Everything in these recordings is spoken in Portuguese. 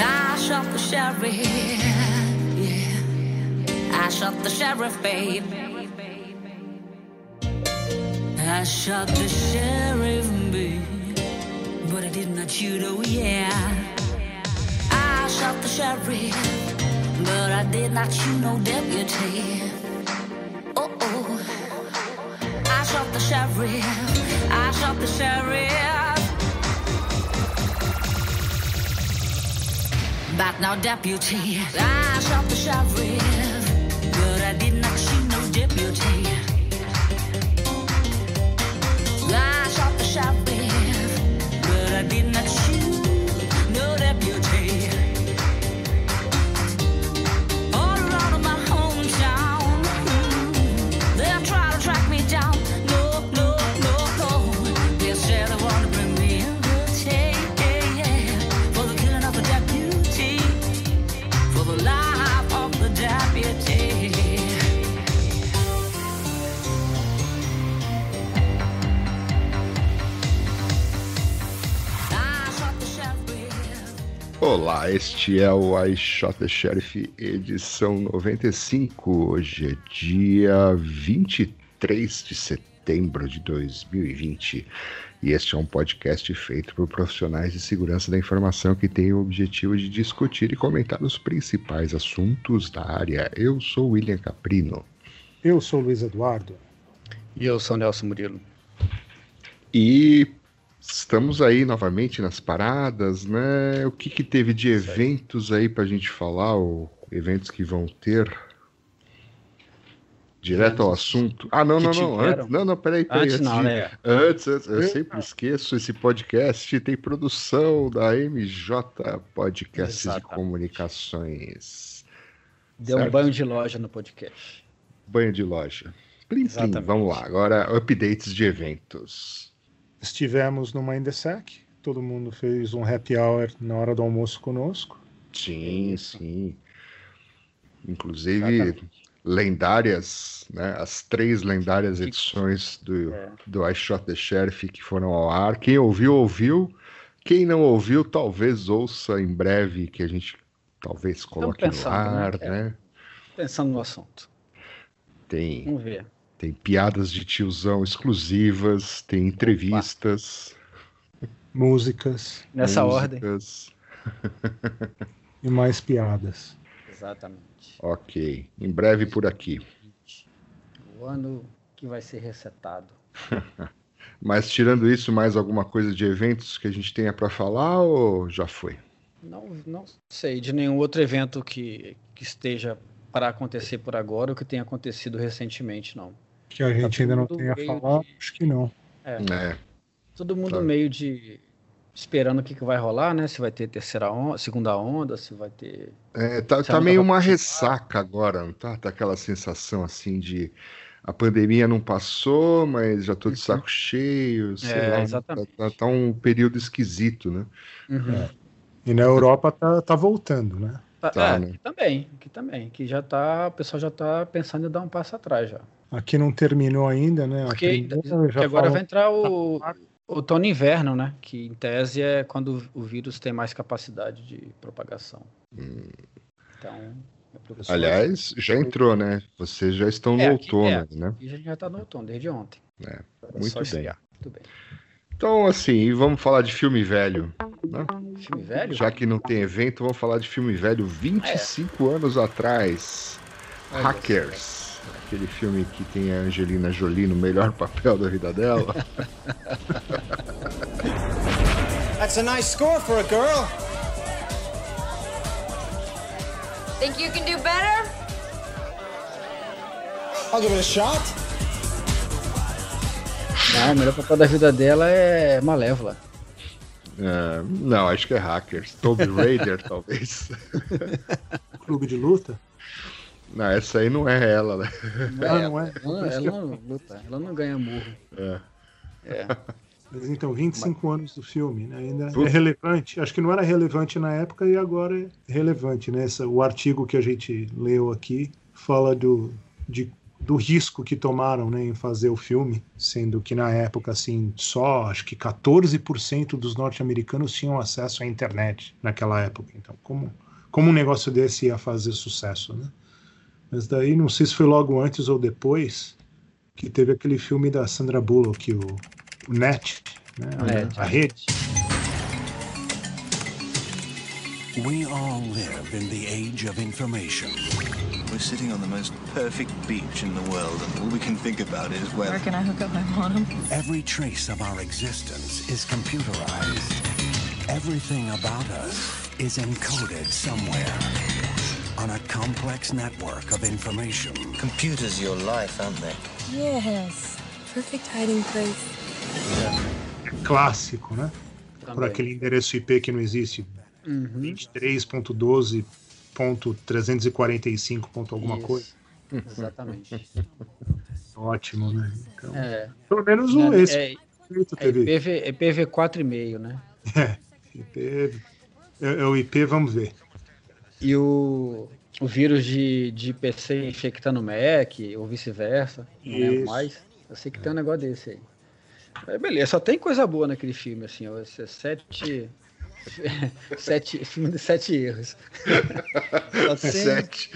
I shot the sheriff, yeah. I shot the sheriff, babe. I shot the sheriff, babe. But I did not shoot, oh yeah. I shot the sheriff, but I did not shoot no deputy. Oh oh. I shot the sheriff. I shot the sheriff. But no deputy. I shot the sheriff, but I did not shoot no deputy. Olá, este é o I Shot the Sheriff, edição 95. Hoje é dia 23 de setembro de 2020 e este é um podcast feito por profissionais de segurança da informação que tem o objetivo de discutir e comentar os principais assuntos da área. Eu sou William Caprino Eu sou o Luiz Eduardo. E eu sou o Nelson Murilo. e estamos aí novamente nas paradas, né? O que, que teve de eventos aí pra gente falar, ou eventos que vão ter? Direto ao assunto. Ah, não, não, não. Antes, não, não, peraí, peraí. Antes não, de- né? Antes, antes, eu sempre esqueço, esse podcast tem produção da MJ Podcasts de Exatamente. Comunicações. Deu Certo. um banho de loja no podcast. Banho de loja. Plim, plim. Vamos lá, agora updates de eventos. Estivemos no Mindesec, todo mundo fez um happy hour na hora do almoço conosco. Sim, Isso. sim. Inclusive, Exatamente. lendárias, né? As três lendárias edições do, É. do I Shot the Sheriff que foram ao ar. Quem ouviu, ouviu. Quem não ouviu, talvez ouça em breve, que a gente talvez coloque no pensando, ar, né? né? Pensando no assunto. Tem, Vamos ver. Tem piadas de tiozão exclusivas, tem entrevistas, Músicas Nessa ordem. músicas. e mais piadas. Exatamente. Ok, em breve por aqui. O ano que vai ser resetado. Mas tirando isso, mais alguma coisa de eventos que a gente tenha para falar ou já foi? Não, não sei de nenhum outro evento que, que esteja para acontecer por agora ou que tenha acontecido recentemente, não. Que a gente ainda não tenha falado, acho que não. É, É, todo mundo Tá. meio de esperando o que, que vai rolar, né? Se vai ter terceira onda, segunda onda, se vai ter. é, tá, tá meio tava uma ressaca agora, não tá? Tá aquela sensação assim de a pandemia não passou, mas já tô de saco cheio, sei É, lá. Tá, exatamente. tá- tá um período esquisito, né? Uhum. E na Europa tá, tá voltando, né? Tá, Tá, é, né? aqui também, aqui também, que já tá, o pessoal já tá pensando em dar um passo atrás já. Aqui não terminou ainda, né? Porque, primeira porque agora vai entrar o outono e inverno, né? Que em tese é quando o vírus tem mais capacidade de propagação. Então, é Aliás, já entrou, né? Vocês já estão no É, aqui- outono, é. né? E a gente já tá no outono desde ontem. É, muito bem. Muito bem. Então, assim, vamos falar de filme velho. né? Filme velho? Já que não tem evento, vamos falar de filme velho 25 anos atrás. Hackers. Aquele filme que tem a Angelina Jolie no melhor papel da vida dela. That's a nice score for a girl. Think you can do better? I'll give it a shot. Não, o melhor papel da vida dela é Malévola. É, não, acho que é Hackers. Tomb Raider, talvez. Clube de luta. Não, essa aí não é ela, né? Ah, não é? Ela, ela não luta, ela não ganha murro. É. É. Mas então, 25 anos do filme, né? Ainda é relevante. Acho que não era relevante na época e agora é relevante, né? Essa- o artigo que a gente leu aqui fala do, de do risco que tomaram né, em fazer o filme, sendo que na época, assim, só acho que 14% dos norte-americanos tinham acesso à internet naquela época. Então, como, como um negócio desse ia fazer sucesso, né? Mas daí, não sei se foi logo antes ou depois, que teve aquele filme da Sandra Bullock, o, o Net, né? A, a rede. We all live in the age of information. We're sitting on the most perfect beach in the world, and all we can think about is where. Where can I hook up my modem? Every trace of our existence is computerized. Everything about us is encoded somewhere on a complex network of information. Computers your life, aren't they? Yes. Perfect hiding place. Clássico, né? Por Também. aquele endereço IP que não existe. Uhum. 23.12.345. ponto alguma Isso. coisa. Exatamente. Ótimo, né? Então, É, pelo menos esse é, feito é é IPv 4,5, né? IP, é, é o IP, vamos ver. E o, o vírus de, de PC infectando Mac, ou vice-versa, não lembro mais. Eu sei que tem um negócio desse aí. Mas beleza, só tem coisa boa naquele filme, assim, ó, é sete, sete, filme de sete erros. Tem- Sete.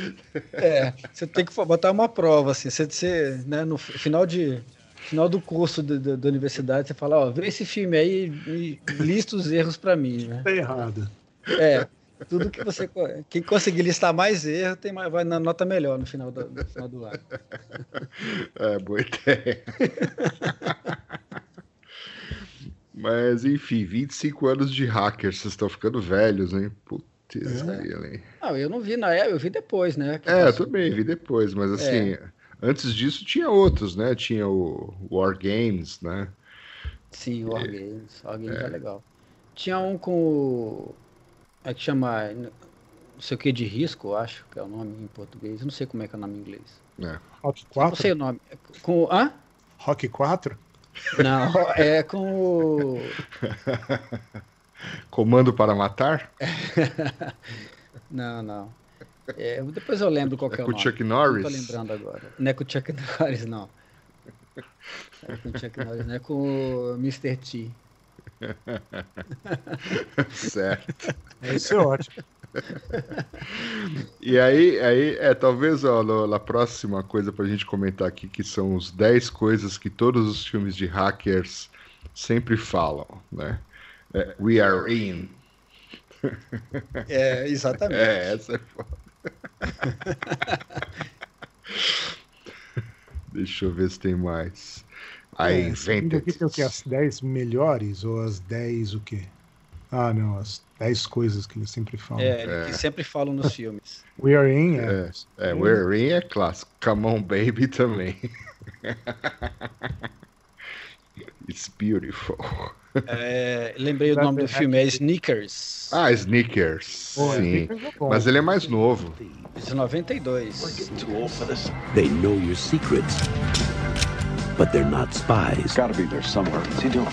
É, você tem que botar uma prova, assim, você, você né, no final de final do curso da universidade, você fala, ó, vê esse filme aí e lista os erros pra mim, né? Tá errado. É, tudo que você. Quem conseguir listar mais erro tem mais, vai na nota melhor no final do, no final do ano. É, boa ideia. Mas, enfim, 25 anos de hacker, vocês estão ficando velhos, hein? Putz, grila, hein? Não, eu não vi na época, eu vi depois, né? que É, eu passou. também vi depois, mas assim, antes disso tinha outros, né? Tinha o War Games, né? Sim, o Wargames. Wargames é. legal. Tinha um com. o- É que chama. Não sei o que de risco, eu acho, que é o nome em português. Eu não sei como é que é o nome em inglês. Rock Não 4? sei o nome. É Com. Hã? Rock 4? Não, é com o. Comando para Matar? Não, não. É, depois eu lembro qual que é o com nome. Chuck Não Norris? tô lembrando agora. Não é com o Chuck Norris, não. Não é com o Chuck Norris, não é com o Mr. T. certo. Esse é ótimo. E aí, aí é talvez ó, a próxima coisa pra gente comentar aqui, que são os 10 coisas que todos os filmes de hackers sempre falam, né? É, We are in. É, exatamente. É, essa é foda. Deixa eu ver se tem mais. I É, invented. Aqui tem o quê? As 10 melhores ou as 10 o quê? Ah, não, as 10 coisas que eles sempre falam. É, que sempre falam nos filmes. We are in, é. É, é, We're in é clássico. Come on, baby também. It's beautiful. É, lembrei o nome do filme, é Sneakers, Ah, Sneakers. Pô, Sim. Sneakers é. Mas ele é mais novo. de 92. They know your secrets, but they're not spies. Gotta be there somewhere. What's he doing?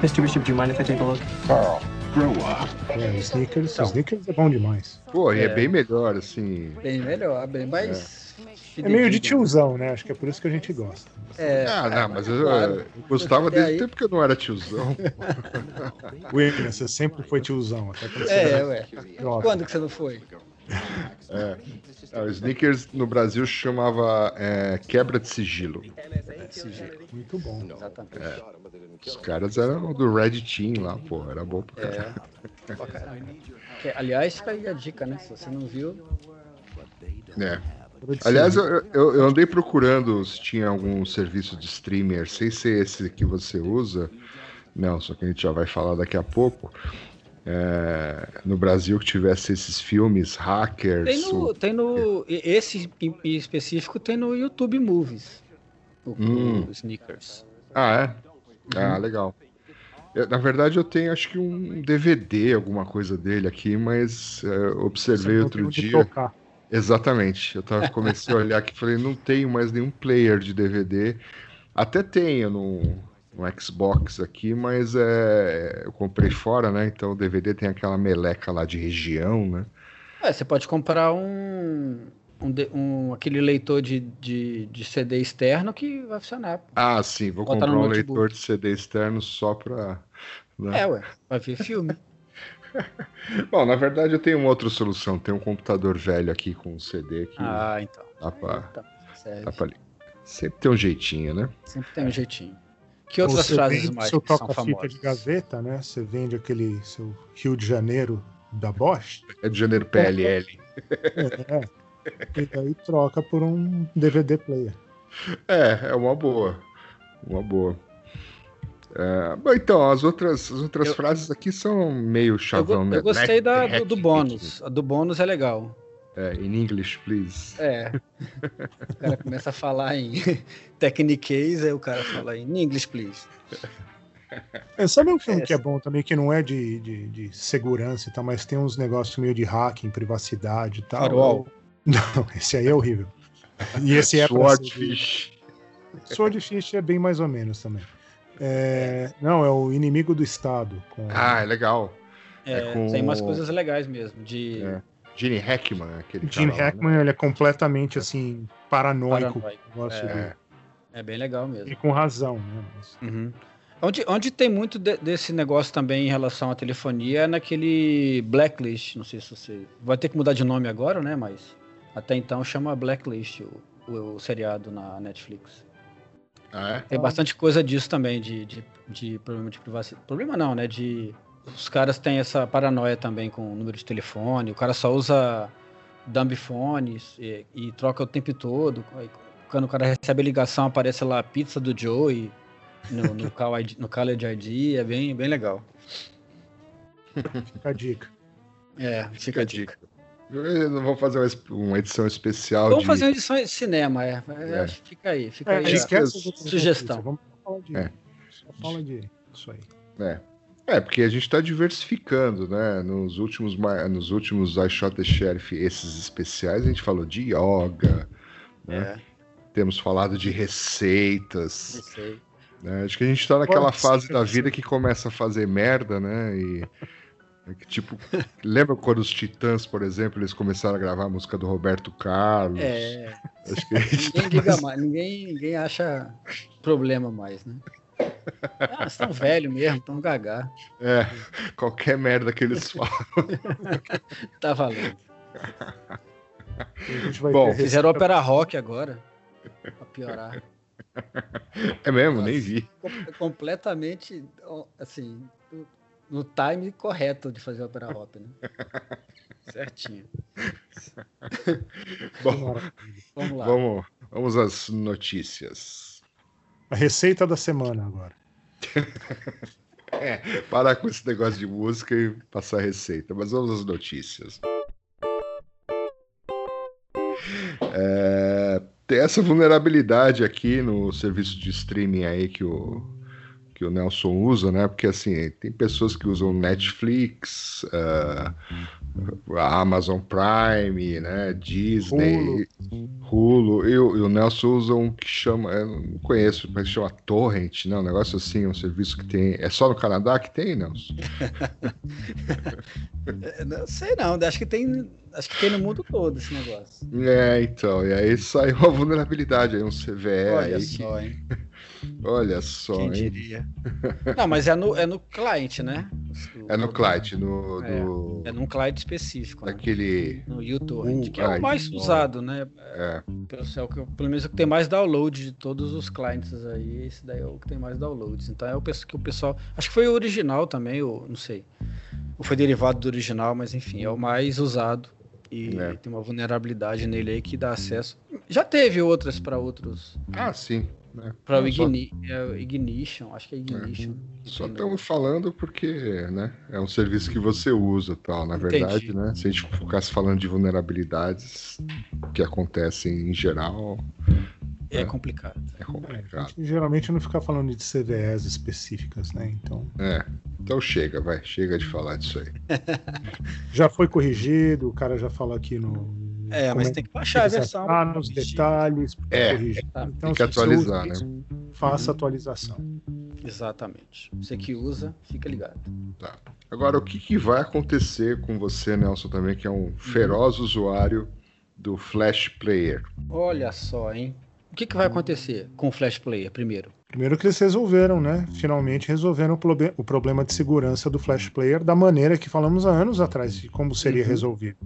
Mr. Bishop, do you mind if I take a look? Carl, grow up. É, Sneakers, Sneakers é bom demais. Pô, e é bem melhor, assim. Bem melhor, bem mais. É meio de tiozão, né? Acho que é por isso que a gente gosta. É, Ah, não, mas eu, claro. eu gostava Até desde aí- o tempo que eu não era tiozão. William, você sempre foi tiozão, até quando você É, era ué. jovem. Quando que você não foi? Ah, o Sneakers no Brasil chamava é, quebra de sigilo. Muito bom. Exatamente. Os caras eram do Red Team lá, pô, era bom pra caralho. É. Caralho. Que, aliás, fica aí a dica, né? Se você não viu, É. Aliás, eu, eu, eu andei procurando se tinha algum serviço de streamer, sem ser esse que você usa, não, só que a gente já vai falar daqui a pouco. É, no Brasil que tivesse esses filmes, hackers. tem no. o- Tem no esse em específico tem no YouTube Movies. O, o Hum. Sneakers. Ah, é? Ah, Uhum. legal. Eu- na verdade, eu tenho acho que um DVD, alguma coisa dele aqui, mas é, observei Não outro dia. tocar. Exatamente. Eu tava, comecei a olhar aqui e falei, não tenho mais nenhum player de DVD. Até tenho no, no Xbox aqui, mas é, eu comprei fora, né? Então o DVD tem aquela meleca lá de região, né? É, você pode comprar um, um, um- aquele leitor de, de, de CD externo que vai funcionar. Ah, sim, vou Botar comprar um notebook. leitor de CD externo só pra. né? É, ué, vai ver filme. Bom, na verdade eu tenho uma outra solução. Tem um computador velho aqui com um CD que Ah, então. dá pra, Tá, serve. dá pra Sempre tem um jeitinho, né? Sempre tem um jeitinho. Que outras Você frases vende mais seu que são famosas? de gaveta, né? Você vende aquele seu Rio de Janeiro da Bosch. É de janeiro PLL. É, é. E daí troca por um DVD player. É, é uma boa. Uma boa. É, bom, então, as outras, as outras Eu- frases aqui são meio Eu, chavão, né? eu gostei da, do, do bônus. A do bônus é legal. É, in English, please. É. O cara começa a falar em techniquez, aí o cara fala em English, please. É, sabe um filme É, que é bom também, que não é de, de, de segurança e tal, mas tem uns negócios meio de hacking, privacidade e tal. Firewall. Não, esse aí é horrível. E esse é Swordfish. Swordfish é bem mais ou menos também. É, não, é o Inimigo do Estado. Com... Ah, é legal. É, É com Tem umas coisas legais mesmo. De É. Gene Hackman, aquele Gene cara lá, né? Hackman, ele é completamente assim, paranoico. Paranoico, é. É bem legal mesmo. E com razão, né? Mas- Uhum. Onde, onde tem muito de- desse negócio também em relação à telefonia é naquele Blacklist. Não sei se você. Vai ter que mudar de nome agora, né? Mas até então chama Blacklist o, o, o seriado na Netflix. Ah, é? Tem bastante coisa disso também, de, de, de problema de privacidade. Problema não, né? De. Os caras têm essa paranoia também com o número de telefone, o cara só usa dumb phones e, e troca o tempo todo. Quando o cara recebe a ligação, aparece lá a pizza do Joey no, no, Call ID, no College ID, é bem, bem legal. Fica a dica. É, fica a dica. Eu não vou fazer uma, edição especial Vamos de... fazer uma edição de cinema, é. É, É. Fica aí, fica É, aí. sugestão. Vamos falar de. É. Só fala de isso aí. É. É, porque a gente está diversificando, né? Nos últimos, nos últimos I Shot the Sheriff, esses especiais, a gente falou de yoga, né? É, Temos falado de receitas, né? Acho que a gente está naquela Pode ser, fase da ser. vida que começa a fazer merda, né? E é que, tipo, lembra quando os Titãs, por exemplo, eles começaram a gravar a música do Roberto Carlos? É, ninguém tá mais, ninguém, ninguém acha problema mais, né? Ah, vocês estão velhos mesmo, estão gagá. É, qualquer merda que eles falam. Tá valendo. Bom, Fizeram ópera rock agora. Pra piorar. É mesmo, nem vi. Com- completamente, assim, no- no time correto de fazer ópera rock, né? Certinho. Bom, Vamos lá. vamos, vamos às notícias. A receita da semana agora. É, parar com esse negócio de música e passar a receita. Mas vamos às notícias. É, tem essa vulnerabilidade aqui no serviço de streaming aí que o, que o Nelson usa, né? Porque assim, tem pessoas que usam Netflix, a Amazon Prime, né? Disney, Hulu. E, o- e o Nelson usa um que chama, eu não conheço, mas chama Torrent, né? Um negócio assim, um serviço que tem. É só no Canadá que tem, Nelson? Não sei não, acho que tem. Acho que tem no mundo todo esse negócio. É, então, e aí saiu uma vulnerabilidade aí, um CVE Olha aí. só, hein? Olha só, Quem hein? diria? Não, mas é no, é no client, né? É no Clyde, no. É, do- É num client específico, né? Daquele. No YouTube, que é Ai, o mais nossa. usado, né? É, Pelo, céu, que, pelo menos o que tem mais download de todos os clients aí, esse daí é o que tem mais downloads. Então é o que o pessoal. Acho que foi o original também, ou não sei. Ou foi derivado do original, mas enfim, é o mais usado. E É. tem uma vulnerabilidade nele aí que dá acesso. Já teve outras para outros. Ah, sim. Né? Para o Não, só- Igni, é, Ignition, acho que é Ignition. que Só estamos falando porque, né? É um serviço que você usa tal. Na Entendi. verdade, né? Se a gente ficasse falando de vulnerabilidades que acontecem em geral, É complicado. é A complicado. gente geralmente não fica falando de CVEs específicas, né? Então, É. Então chega, vai. Chega de falar disso aí. já foi corrigido, o cara já falou aqui no. É, mas como tem que baixar a que versão. Ah, nos detalhes, É, corrigir. tá. Então, Tem que atualizar, usa né? Faça a atualização. Exatamente. Você que usa, fica ligado. Tá. Agora, o que, que vai acontecer com você, Nelson, também, que é um feroz usuário do Flash Player. Olha só, hein? O que, que vai acontecer com o Flash Player primeiro? Primeiro que eles resolveram, né? Finalmente resolveram o, proble o problema de segurança do Flash Player da maneira que falamos há anos atrás de como seria uhum. resolvido.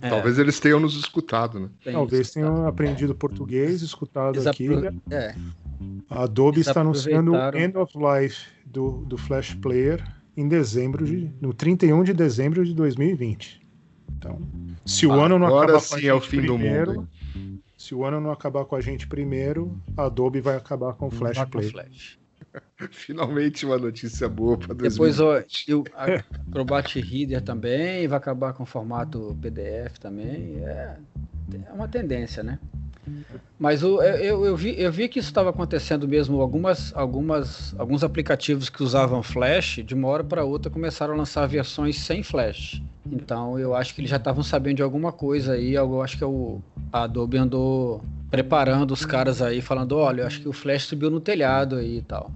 É. Talvez eles tenham nos escutado, né? Tem Talvez escutado. tenham aprendido português, escutado eles aqui. É. A Adobe está anunciando o End of Life do, do Flash Player em dezembro de, no 31 de dezembro de 2020. Então, se o ah, ano não acabar sim é o fim primeiro, do mundo. Se o ano não acabar com a gente primeiro, a Adobe vai acabar com o Flash Play. Flash. Finalmente uma notícia boa para Depois ó, o Acrobat Reader também vai acabar com o formato PDF também. É, é uma tendência, né? Mas o, eu, eu, vi, eu vi que isso estava acontecendo mesmo. Algumas, algumas, alguns aplicativos que usavam Flash, de uma hora para outra, começaram a lançar versões sem Flash. Então eu acho que eles já estavam sabendo de alguma coisa aí. Eu acho que é o, a Adobe andou preparando os caras aí, falando: olha, eu acho que o Flash subiu no telhado aí e tal.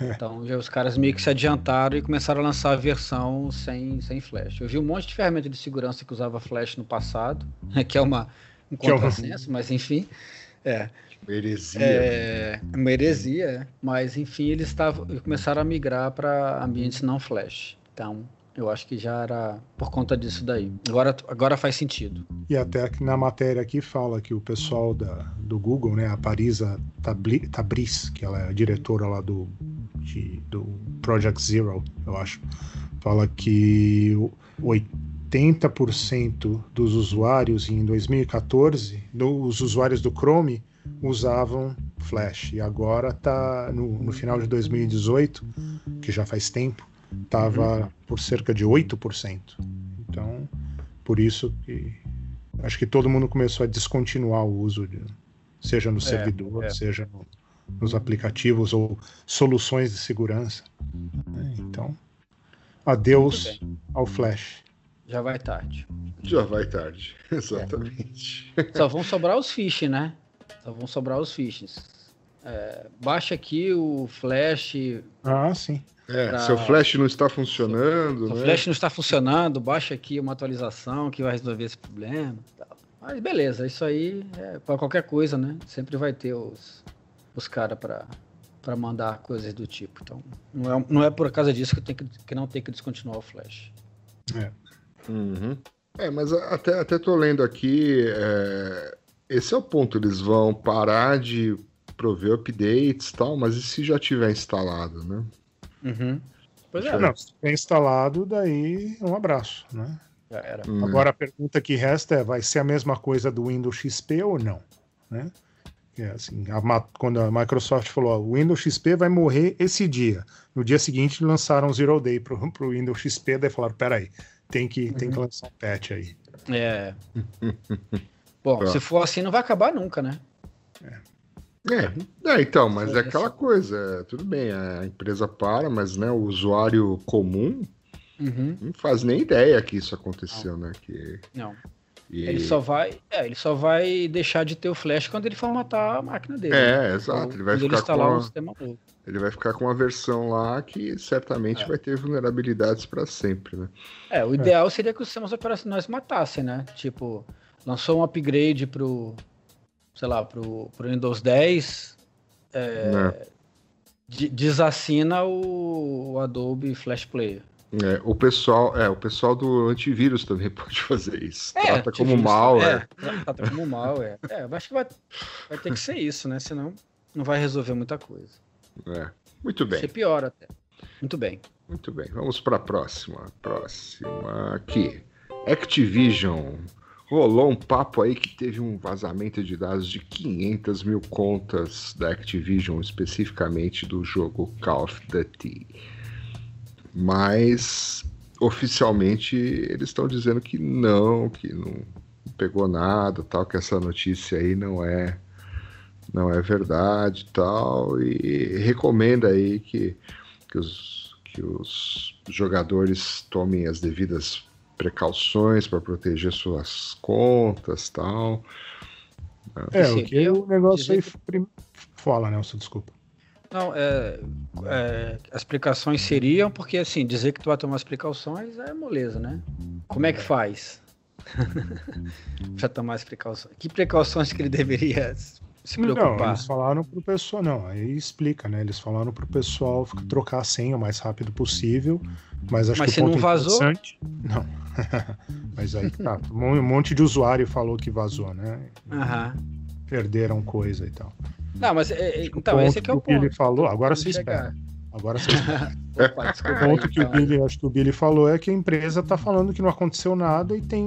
É. Então já os caras meio que se adiantaram e começaram a lançar a versão sem, sem Flash. Eu vi um monte de ferramenta de segurança que usava Flash no passado, que é uma um contrassenso, mas enfim. É. Uma heresia. É, uma heresia, é. mas enfim, eles estavam, começaram a migrar para ambientes não flash. Então, eu acho que já era por conta disso daí. Agora, agora faz sentido. E até que na matéria aqui fala que o pessoal da, do Google, né, a Parisa Tabriz, que ela é a diretora lá do, de, do Project Zero, eu acho, fala que 80% dos usuários em 2014, os usuários do Chrome, usavam Flash. E agora está no, no, final de 2018, que já faz tempo, estava por cerca de 8%. Então, por isso que acho que todo mundo começou a descontinuar o uso, de, seja no é, servidor, é. seja no, nos aplicativos ou soluções de segurança. Então, adeus ao Flash. Já vai tarde. Já vai tarde, exatamente. É. Só vão sobrar os fiches, né? Só vão sobrar os fiches. É, baixa aqui o Flash. Ah, sim. É, pra... seu Flash não está funcionando. Seu né? Flash não está funcionando, baixa aqui uma atualização que vai resolver esse problema. Mas beleza, isso aí é para qualquer coisa, né? Sempre vai ter os, os caras para para mandar coisas do tipo. Então, não é, não é por causa disso que, eu tenho que, que não tem que descontinuar o Flash. É. Uhum. É, mas até, até tô lendo aqui, é, esse é o ponto, eles vão parar de prover updates e tal, mas e se já tiver instalado, né? Uhum. Pois é. Não, se tiver instalado, daí um abraço, né? Já era. Hum. Agora a pergunta que resta é, vai ser a mesma coisa do Windows XP ou não? Né? É assim, a, quando a Microsoft falou, o Windows XP vai morrer esse dia. No dia seguinte lançaram o Zero Day para o Windows XP, daí falaram, peraí, tem que, uhum. tem que lançar um patch aí. É. Bom, se for assim, não vai acabar nunca, né? É. É, é então, mas é aquela coisa, é, tudo bem, a empresa para, mas né, o usuário comum uhum. não faz nem ideia que isso aconteceu, não. né? Que... Não. E... Ele só vai, é, ele só vai deixar de ter o flash quando ele formatar a máquina dele. É, né? exato. Ele vai ficar ele instalar com a... um sistema novo. Ele vai ficar com uma versão lá que certamente é. vai ter vulnerabilidades para sempre, né? É, o ideal é. seria que os sistemas operacionais matassem, né? Tipo, lançou um upgrade pro, sei lá, pro, pro Windows 10, é, né. desassina o, o Adobe Flash Player. É, o pessoal, é, o pessoal do antivírus também pode fazer isso. É, trata como mal, é. é. Trata como mal, é. É, acho que vai, vai ter que ser isso, né? Senão não vai resolver muita coisa. É. Muito bem. Ser pior até. Muito bem. Muito bem. Vamos para a próxima. Próxima aqui. Activision. Rolou um papo aí que teve um vazamento de dados de 500 mil contas da Activision, especificamente do jogo Call of Duty mas oficialmente eles estão dizendo que não, que não pegou nada, tal, que essa notícia aí não é não é verdade, tal, e recomenda aí que, que os que os jogadores tomem as devidas precauções para proteger suas contas, tal. É, o que o negócio aí fala, Nelson, desculpa. Não, é, é, as explicações seriam, porque assim, dizer que tu vai tomar as precauções é moleza, né? Como é que faz? Precisa tomar as precauções. Que precauções que ele deveria se preocupar? Não, eles falaram pro pessoal, não, aí explica, né? Eles falaram pro pessoal trocar a senha o mais rápido possível, mas acho mas que o ponto não vazou? Não. mas aí tá, um monte de usuário falou que vazou, né? Aham. Perderam coisa e tal. Não, mas é, O então, ponto esse aqui é o que ele ponto. falou, agora você espera. Agora você espera. Opa, O aí, ponto que o. Billy, acho que o Billy falou é que a empresa está falando que não aconteceu nada e tem,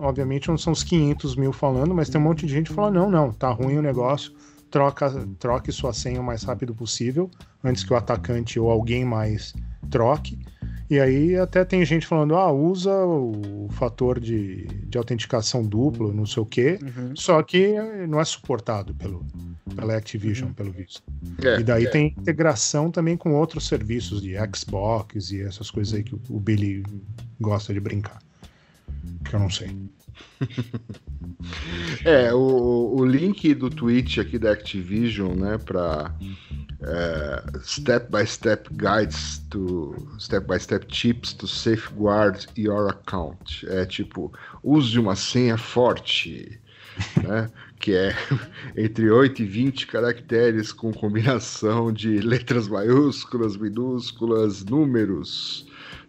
obviamente, não são os 500 mil falando, mas tem um monte de gente falando, não, não, tá ruim o negócio, troca, troque sua senha o mais rápido possível, antes que o atacante ou alguém mais troque. E aí até tem gente falando, ah, usa o fator de, de autenticação duplo, não sei o quê, Uhum. só que não é suportado pelo, pela Activision, pelo visto. É, e daí é. tem integração também com outros serviços de Xbox e essas coisas aí que o- o Billy gosta de brincar. Que eu não sei. É, o, o link do tweet aqui da Activision, né, para step by step guides to step by step tips to safeguard your account. É tipo, use uma senha forte, né, que é entre 8 e 20 caracteres com combinação de letras maiúsculas, minúsculas, números,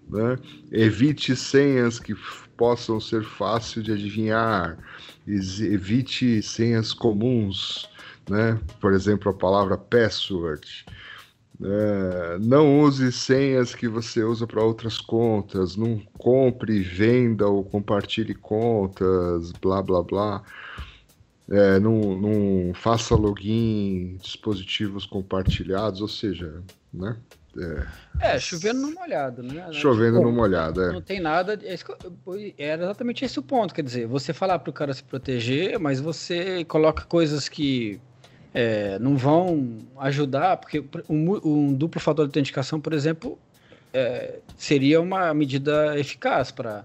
né? Evite senhas que possam ser fácil de adivinhar. Evite senhas comuns, né? Por exemplo, a palavra password. É, não use senhas que você usa para outras contas. Não compre, venda ou compartilhe contas, blá blá blá. É, não, não faça login em dispositivos compartilhados, ou seja, né? É, É, chovendo no molhado, né? chovendo Tipo, no molhado, é. Não tem nada. é Era exatamente esse o ponto. Quer dizer, você falar para o cara se proteger, mas você coloca coisas que é, não vão ajudar, porque um, um duplo fator de autenticação, por exemplo, é, seria uma medida eficaz para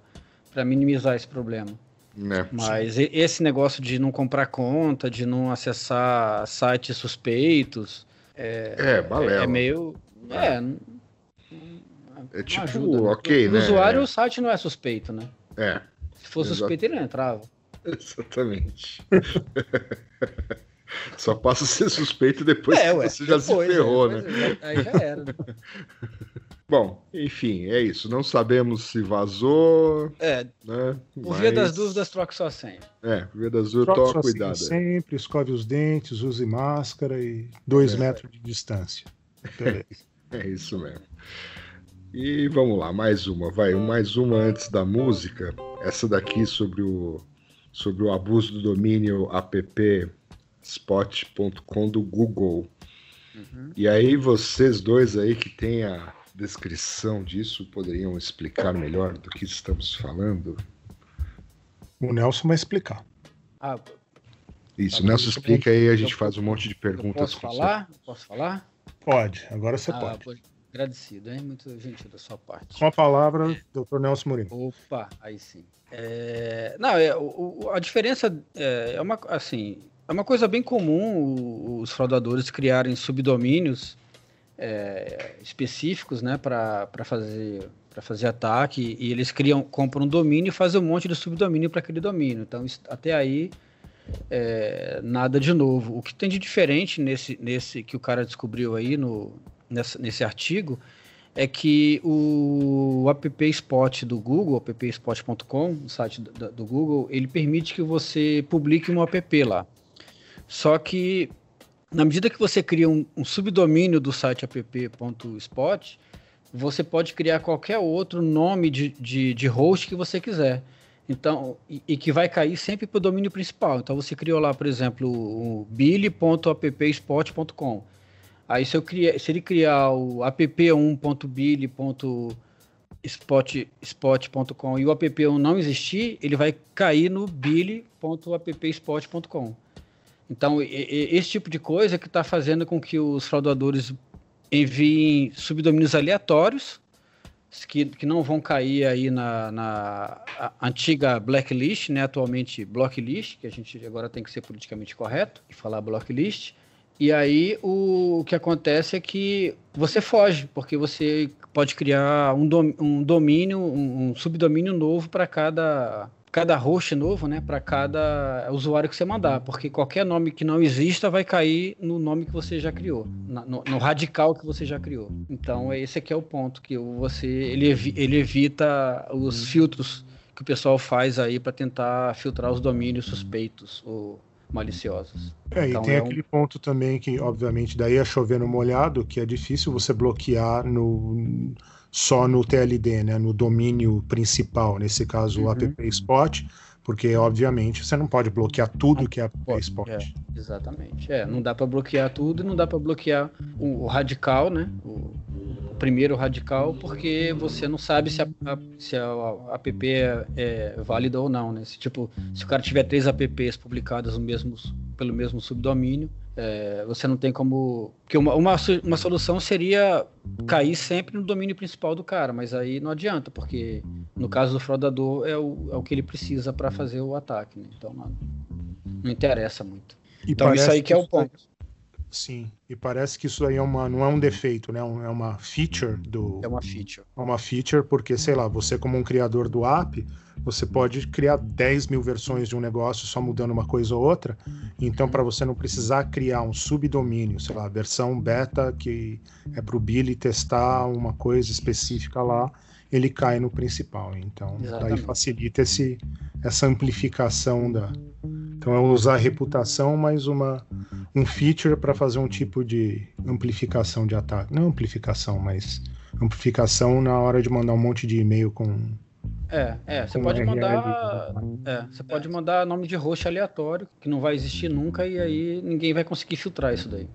minimizar esse problema. Né? Mas e- esse negócio de não comprar conta, de não acessar sites suspeitos, é, É, é meio. É, É não tipo, ajuda, né? ok, né? usuário, o site não é suspeito, né? É, Se fosse Exato. suspeito, ele não entrava. exatamente. Só passa a ser suspeito depois é, que ué. você já depois, se ferrou, é, né? depois, Aí já era. né? Bom, enfim, é isso. Não sabemos se vazou, É, né? por via das mas- dúvidas, troque sua senha. É, por via das dúvidas, Troque toma sua cuidado. senha sempre, escove os dentes, use máscara e dois É. metros de distância. Beleza. É isso mesmo. E vamos lá, mais uma, vai, mais uma antes da música. Essa daqui sobre o sobre o abuso do domínio appspot.com do Google. E aí vocês dois aí que têm a descrição disso poderiam explicar melhor do que estamos falando? O Nelson vai explicar. Ah, Isso, Tá bom, Nelson explica aí, a eu- gente faz um monte de perguntas. posso com falar? Posso falar? Pode, agora você Ah, pode. Agradecido, hein? Muito gentil da sua parte. Com a palavra, Dr. Nelson Mourinho. Opa, aí sim. É, não, é, o- o- a diferença é, é uma assim, é uma coisa bem comum os fraudadores criarem subdomínios é, específicos, né, para fazer para fazer ataque e eles criam, compram um domínio e fazem um monte de subdomínio para aquele domínio. Então até aí é, nada de novo. O que tem de diferente nesse, nesse que o cara descobriu aí no, nesse artigo é que o app Spot do Google, appspot.com, o site do- do Google, ele permite que você publique um app lá. Só que na medida que você cria um, um subdomínio do site app.spot, você pode criar qualquer outro nome de, de, de host que você quiser. Então, e, e que vai cair sempre para o domínio principal. Então você criou lá, por exemplo, o billy.appspot.com. Aí se, eu criar, se ele criar o app1.billy.spot.com e o app1 não existir, ele vai cair no billy.appspot.com. Então, esse tipo de coisa que está fazendo com que os fraudadores enviem subdomínios aleatórios que, que não vão cair aí na, na antiga blacklist, né, atualmente blocklist, que a gente agora tem que ser politicamente correto e falar blocklist. E aí o, o que acontece é que você foge, porque você pode criar um, dom- um domínio, um, um subdomínio novo para cada cada host novo, né, para cada usuário que você mandar, porque qualquer nome que não exista vai cair no nome que você já criou, na, no, no, radical que você já criou. Então esse aqui é o ponto que você ele, evi, ele evita os filtros que o pessoal faz aí para tentar filtrar os domínios suspeitos ou maliciosos. É, então, e tem é aquele um... ponto também que, obviamente, daí é chover no molhado, que é difícil você bloquear no só no TLD, né, no domínio principal, nesse caso o uhum. app spot, porque obviamente você não pode bloquear tudo que é app spot. É, exatamente. É, não dá para bloquear tudo e não dá para bloquear o, o, radical, né, o, o, primeiro radical, porque você não sabe se a, a se a, a app é, é, válida ou não, né? Se tipo, se o cara tiver três apps publicadas no mesmo, pelo mesmo subdomínio, é, você não tem como. Porque uma, uma, uma, solução seria cair sempre no domínio principal do cara, mas aí não adianta, porque no caso do fraudador é o, é o que ele precisa para fazer o ataque. Né? Então não, não, interessa muito. E então isso aí que é o ponto. Sim, e parece que isso aí é uma, não é um defeito, né? É uma feature do. É uma feature. É uma feature, porque, sei lá, você, como um criador do app, você pode criar 10 mil versões de um negócio só mudando uma coisa ou outra. Então, para você não precisar criar um subdomínio, sei lá, versão beta que é para o Billy testar uma coisa específica lá, ele cai no principal. Então, Exatamente. daí facilita esse, essa amplificação da. Então, é usar a reputação mais uma, um feature para fazer um tipo de amplificação de ataque. Não amplificação, mas amplificação na hora de mandar um monte de e-mail com é, é, você pode mandar. É, você pode mandar nome de host aleatório, que não vai existir nunca, e aí ninguém vai conseguir filtrar isso daí.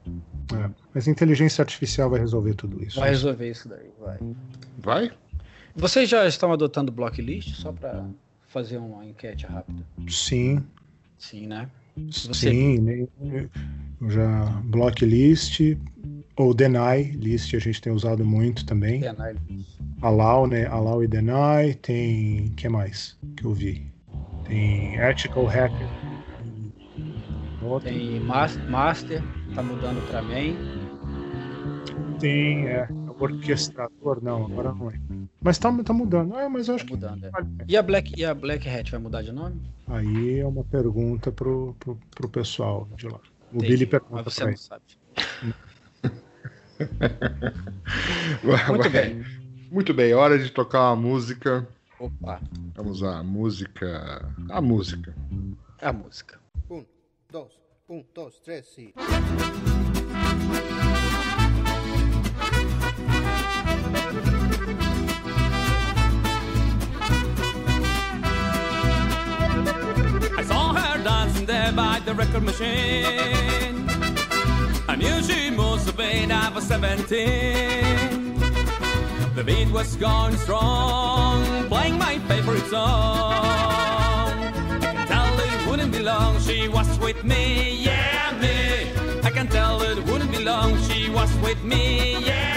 É, mas a inteligência artificial vai resolver tudo isso. Vai resolver isso daí, vai. Vai? Vocês já estão adotando blocklist só para fazer uma enquete rápida? Sim. Sim, né? Você... Sim, já blocklist ou deny list a gente tem usado muito também. Deny Allow, né? Allow e deny. Tem. que mais que eu vi? Tem ethical hacker. Tem master, tá mudando para main. Tem, é, orquestrador, não, agora não é. Mas tá, tá mudando. Ah, mas eu acho tá mudando, que. É. E a Black e a Black Hat vai mudar de nome? Aí é uma pergunta pro, pro, pro pessoal de lá. O Entendi, Billy pergunta. Mas você não sabe. Muito bem. Muito bem, hora de tocar uma música. Opa. Vamos à música. A música. A música. Um, dois, um, dois, três e. there by the record machine. I knew she must have been over 17. The beat was going strong, playing my favorite song. I can tell it wouldn't be long, she was with me, yeah, me. I can tell it wouldn't be long, she was with me, yeah,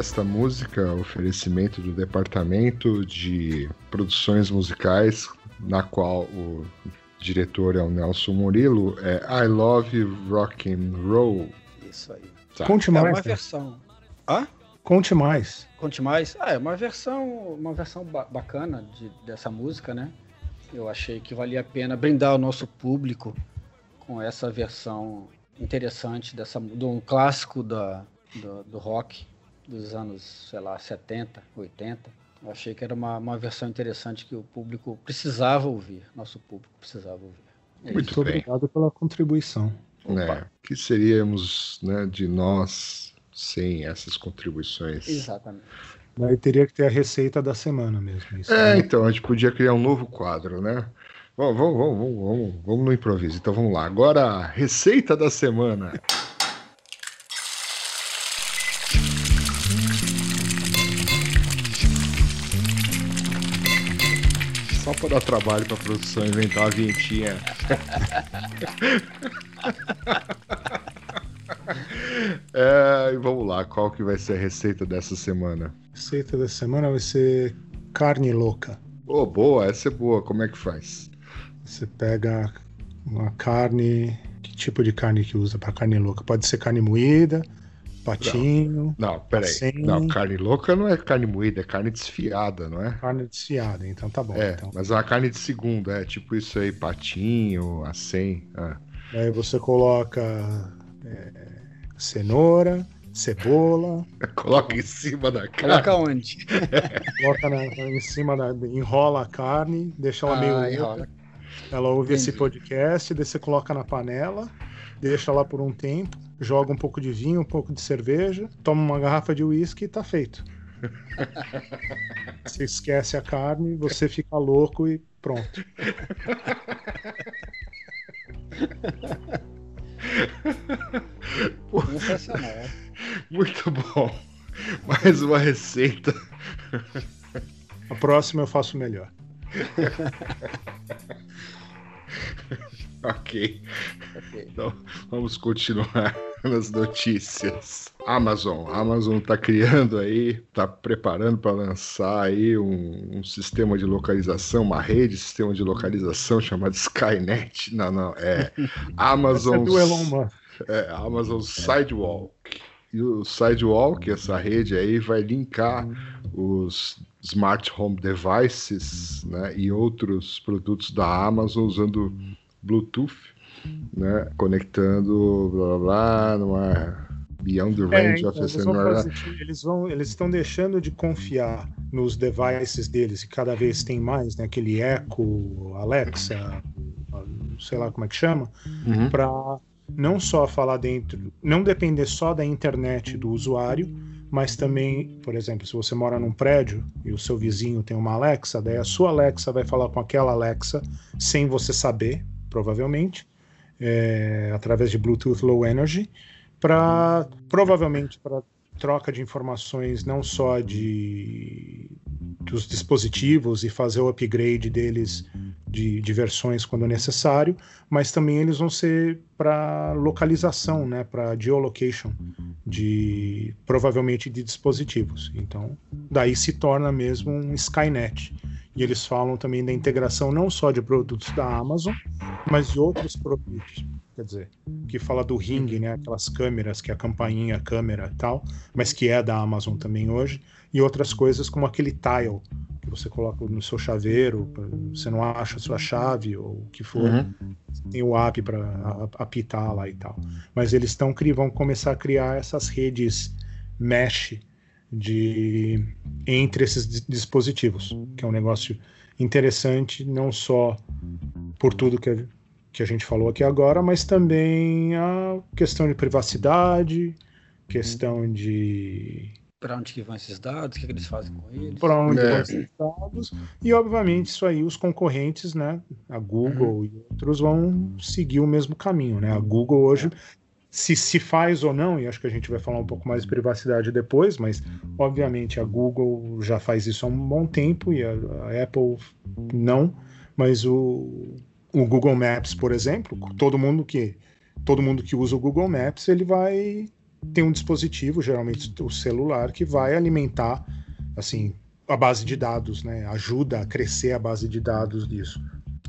esta música, oferecimento do Departamento de Produções Musicais, na qual o diretor é o Nelson Murilo, é I Love Rock and Roll. Isso aí. Tá. Conte É mais. uma né? versão. Hã? Conte mais. Conte mais. Ah, é uma versão, uma versão ba- bacana de- dessa música, né? Eu achei que valia a pena brindar o nosso público com essa versão interessante dessa, de um clássico da, do, do rock dos anos, sei lá, 70, 80. Eu achei que era uma, uma versão interessante que o público precisava ouvir, nosso público precisava ouvir. É Muito Muito bem. obrigado pela contribuição. né? Que seríamos né, de nós sem essas contribuições? Exatamente. Daí teria que ter a receita da semana mesmo. Isso, É, né? então, a gente podia criar um novo quadro, né? Vamos, vamos, vamos, vamos, vamos, vamos no improviso. Então vamos lá. Agora, a receita da semana. Só para dar trabalho para a produção inventar uma vinhetinha. É, e vamos lá, qual que vai ser a receita dessa semana? Receita dessa semana vai ser carne louca. Oh, boa, essa é boa. Como é que faz? Você pega uma carne. Que tipo de carne que usa para carne louca? Pode ser carne moída, patinho. Não, não peraí. Não, carne louca não é carne moída, é carne desfiada, não é? Carne desfiada, então tá bom. É, então. mas é uma carne de segunda, é tipo isso aí, patinho, acém. é. Aí você coloca é, cenoura, cebola, Coloca em cima da carne. Coloca onde? coloca na- em cima da. enrola a carne, deixa ela Ah, meio enrola. Ela ouve esse Entendi. podcast, daí você coloca na panela, deixa lá por um tempo, joga um pouco de vinho, um pouco de cerveja, toma uma garrafa de uísque e tá feito. Você esquece a carne, você fica louco e pronto. Sensacional. Muito bom. Mais uma receita. A próxima eu faço melhor. ok. Então, vamos continuar nas notícias. Amazon. Amazon está criando aí, está preparando para lançar aí um, um sistema de localização, uma rede de sistema de localização chamado Skynet. Não, não, é Amazon. É do Elon Musk. É, Amazon Sidewalk. E o Sidewalk, essa rede aí, vai linkar os smart home devices né, e outros produtos da Amazon usando Bluetooth, né, conectando blá blá blá numa beyond the É, range então, of eles, the eles vão, eles estão deixando de confiar nos devices deles e cada vez tem mais, né? Aquele Echo, Alexa, sei lá como é que chama, Uhum. para não só falar dentro, não depender só da internet do usuário, mas também, por exemplo, se você mora num prédio e o seu vizinho tem uma Alexa, daí a sua Alexa vai falar com aquela Alexa sem você saber, provavelmente, é, através de Bluetooth Low Energy, para provavelmente para troca de informações não só de dos dispositivos e fazer o upgrade deles de, de versões quando necessário, mas também eles vão ser para localização, né, para geolocation de provavelmente de dispositivos. Então, daí se torna mesmo um Skynet. E eles falam também da integração não só de produtos da Amazon, mas de outros produtos. Quer dizer, que fala do Ring, né, aquelas câmeras que é a campainha, a câmera e tal, mas que é da Amazon também hoje, e outras coisas como aquele tile que você coloca no seu chaveiro, você não acha a sua chave ou o que for, Uhum. tem o app para apitar lá e tal. Mas eles estão vão começar a criar essas redes mesh de entre esses dis- dispositivos, que é um negócio interessante não só por tudo que a, que a gente falou aqui agora, mas também a questão de privacidade, questão de Pra onde que vão esses dados? O que, que eles fazem com eles? para onde É. vão esses dados e obviamente isso aí os concorrentes, né, a Google e outros vão seguir o mesmo caminho, né? A Google hoje se se faz ou não, e acho que a gente vai falar um pouco mais de privacidade depois, mas obviamente a Google já faz isso há um bom tempo e a, a Apple não, mas o, o Google Maps, por exemplo, todo mundo que todo mundo que usa o Google Maps, ele vai ter um dispositivo, geralmente o celular, que vai alimentar assim a base de dados, né? Ajuda a crescer a base de dados disso.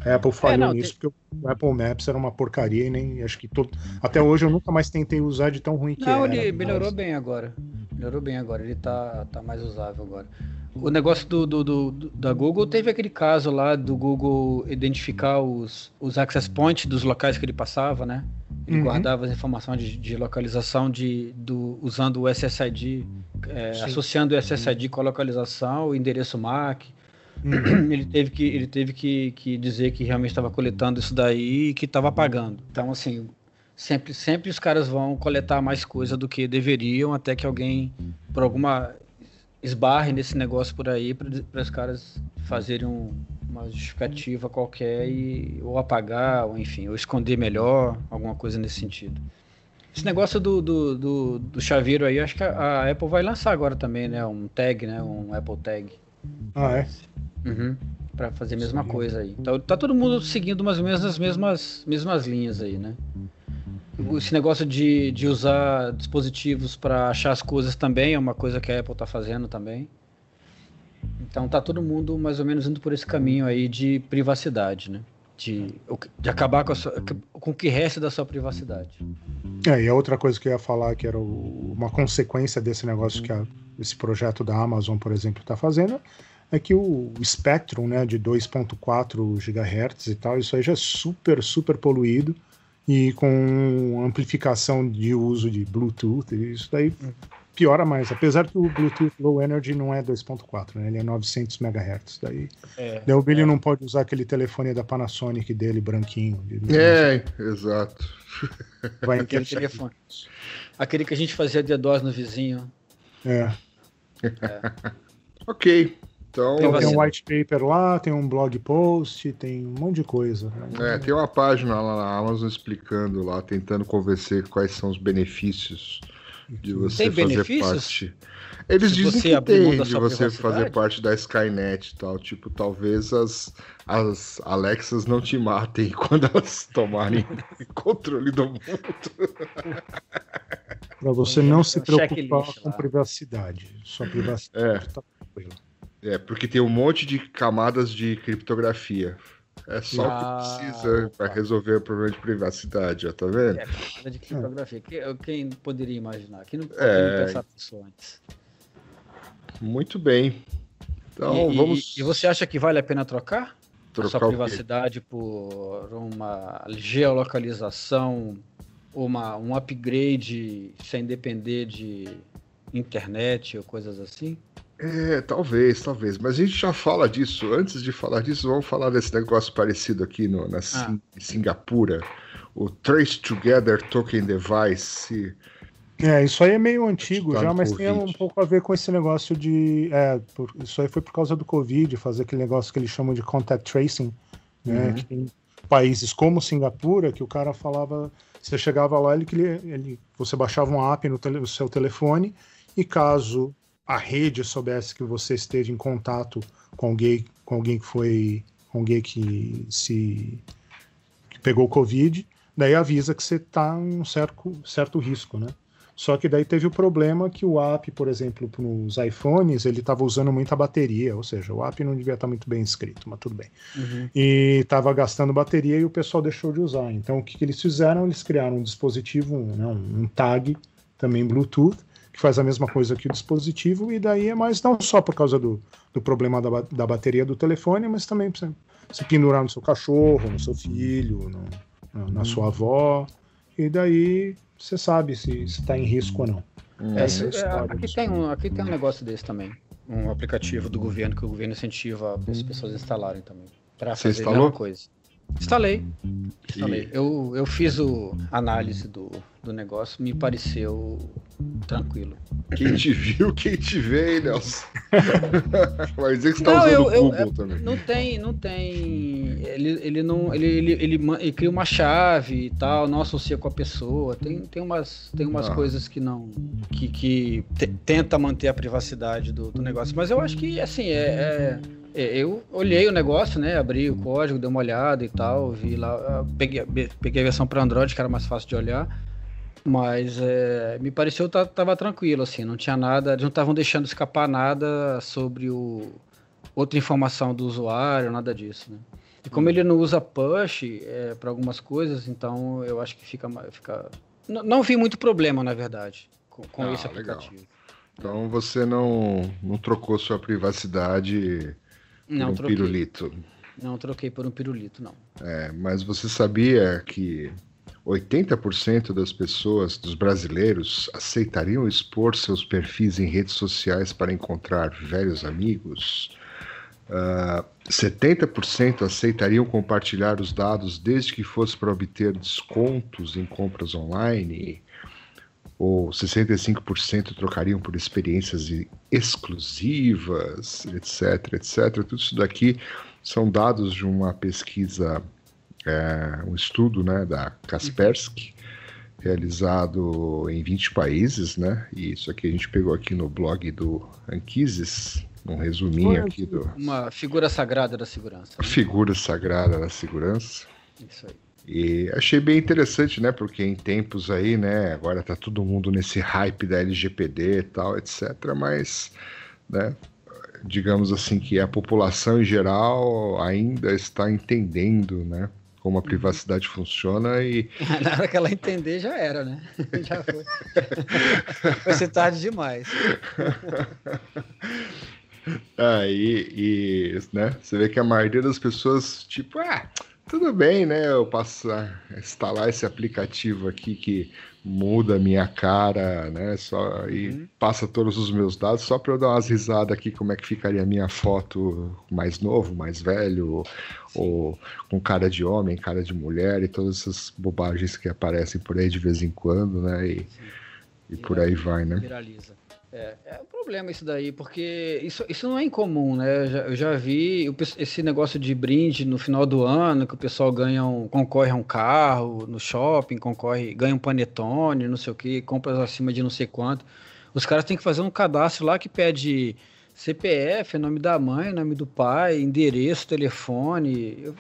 A Apple falhou não, nisso porque o Apple Maps era uma porcaria e nem acho que todo até hoje eu nunca mais tentei usar de tão ruim que Não, era. ele melhorou mas- bem agora. Melhorou bem agora. Ele tá, tá mais usável agora. O negócio do, do- do- da Google teve aquele caso lá do Google identificar os, os access points dos locais que ele passava, né? Ele Uhum. guardava as informações de, de localização de, do, usando o SSID, é, associando o SSID com a localização, o endereço MAC. Uhum. Ele teve que, ele teve que, que dizer que realmente estava coletando isso daí e que estava apagando. Então, assim, sempre, sempre os caras vão coletar mais coisa do que deveriam, até que alguém, por alguma esbarre nesse negócio por aí, para os caras fazerem um- uma justificativa qualquer e ou apagar, ou enfim, ou esconder melhor, alguma coisa nesse sentido. Esse negócio do, do, do, do chaveiro aí, acho que a, a Apple vai lançar agora também, né? Um tag, né? Um Apple Tag. Ah, é? Uhum, para fazer a mesma coisa aí. Então, tá todo mundo seguindo mais ou menos as mesmas, mesmas linhas aí, né? esse negócio de, de usar dispositivos para achar as coisas também é uma coisa que a Apple está fazendo também. Então tá todo mundo mais ou menos indo por esse caminho aí de privacidade, né? De, de acabar com, sua, com o que resta da sua privacidade. É, e a outra coisa que eu ia falar, que era o, uma consequência desse negócio que a, esse projeto da Amazon, por exemplo, está fazendo, é que o Spectrum, né, de 2.4 GHz e tal, isso aí já é super, super poluído e com amplificação de uso de Bluetooth, isso daí piora mais. Apesar que o Bluetooth Low Energy não é 2.4, né, ele é 900 MHz. Daí, É, daí o Billy é. não pode usar aquele telefone da Panasonic dele, branquinho. de- É, exato. Vai Aquele telefone. Aquele que a gente fazia DDoS no vizinho. É. Ok. Então, Tem, tem um white paper lá, tem um blog post, tem um monte de coisa. né? É, tem uma página lá na Amazon explicando lá, tentando convencer quais são os benefícios de você Tem fazer benefícios? parte. Eles Se dizem que tem de você fazer parte da Skynet e tal. Tipo, talvez as, as Alexas não te matem quando elas tomarem controle do mundo. Pra você não se preocupar com privacidade. Sua privacidade tá tranquila. É, porque tem um monte de camadas de criptografia. É só Ah, o que precisa para resolver o problema de privacidade, ó, tá vendo? É, camada de criptografia. Que- Quem poderia imaginar? Quem não, É. não pensava nisso antes? Muito bem. Então e, vamos. e você acha que vale a pena trocar? Trocar a sua privacidade por uma geolocalização, uma, um upgrade sem depender de internet ou coisas assim? É, talvez, talvez. Mas a gente já fala disso. Antes de falar disso, vamos falar desse negócio parecido aqui no, na Sin- Singapura. O Trace Together Token Device. É, isso aí é meio antigo Tá já, mas tem Covid. um pouco a ver com esse negócio de. É, por- isso aí foi por causa do Covid, fazer aquele negócio que eles chamam de contact tracing, né? Uhum. Que tem países como Singapura, que o cara falava. Você chegava lá, ele, ele, você baixava um app no, tele- no seu telefone, e caso a rede soubesse que você esteve em contato com alguém, com alguém que foi. com alguém que se. que pegou o Covid, daí avisa que você está em um certo, certo risco, né? Só que daí teve o problema que o app, por exemplo, nos iPhones, ele estava usando muita bateria, ou seja, o app não devia estar muito bem escrito, mas tudo bem. E estava gastando bateria e o pessoal deixou de usar. Então o que, que eles fizeram? Eles criaram um dispositivo, um, né, um tag, também Bluetooth, que faz a mesma coisa que o dispositivo, e daí é mais não só por causa do, do problema da, da bateria do telefone, mas também para você se pendurar no seu cachorro, no seu filho, no- na, na sua avó, e daí você sabe se está em risco ou não. É, Essa é a é, história aqui, tem um, aqui tem um negócio desse também. Um aplicativo do governo que o governo incentiva as pessoas a instalarem também. Para Você fazer a mesma coisa. Instalei. Instalei. Eu, eu fiz o análise do, do negócio, me pareceu tranquilo. Quem te viu, quem te vê, hein, Nelson? Vai dizer que você tá Não, usando eu- o eu- Google eu- também. Não tem, não tem. Ele, ele não. Ele, ele, ele, ele cria uma chave e tal, não associa com a pessoa. Tem, tem umas, tem umas Ah. coisas que não. que, que te- tenta manter a privacidade do, do negócio. Mas eu acho que assim, é- é, eu olhei o negócio, né? Abri o código, dei uma olhada e tal, vi lá. ah, Peguei, a- peguei a versão para Android, que era mais fácil de olhar. Mas é, me pareceu que tava tranquilo, assim, não tinha nada, eles não estavam deixando escapar nada sobre o outra informação do usuário, nada disso, né? E como ele não usa push é, para algumas coisas, então eu acho que fica, fica... N- não vi muito problema, na verdade, com, com Ah, esse legal. aplicativo. Então você não, não trocou sua privacidade Não, por um troquei. pirulito. Não troquei por um pirulito, não. É, mas você sabia que 80% das pessoas, dos brasileiros, aceitariam expor seus perfis em redes sociais para encontrar velhos amigos? Ah, 70% aceitariam compartilhar os dados desde que fosse para obter descontos em compras online? Ou 65% trocariam por experiências exclusivas, etc, etc. Tudo isso daqui são dados de uma pesquisa, é, um estudo né, da Kaspersky, realizado em 20 países, né? E isso aqui a gente pegou aqui no blog do Anquises, um resuminho aqui do Uma figura sagrada da segurança. né? Figura Sagrada da Segurança. Isso aí. E achei bem interessante, né? Porque em tempos aí, né? Agora tá todo mundo nesse hype da LGPD e tal, etc. Mas, né? Digamos assim que a população em geral ainda está entendendo, né? Como a privacidade funciona e. Na hora que ela entender, já era, né? Já foi. Vai ser tarde demais. Aí, e, né? Você vê que a maioria das pessoas, tipo, ah, tudo bem, né? Eu passo a instalar esse aplicativo aqui que muda a minha cara, né? Só e uhum. passa todos os meus dados só para eu dar umas risadas aqui como é que ficaria a minha foto mais novo, mais velho, ou com cara de homem, cara de mulher e todas essas bobagens que aparecem por aí de vez em quando, né? E, e por aí vai, né? Viraliza. É, é um problema isso daí, porque isso, isso não é incomum, né? Eu já, eu já vi esse negócio de brinde no final do ano, que o pessoal ganha um, concorre a um carro no shopping, concorre, ganha um panetone, não sei o que, compras acima de não sei quanto. Os caras têm que fazer um cadastro lá que pede CPF, nome da mãe, nome do pai, endereço, telefone. Eu,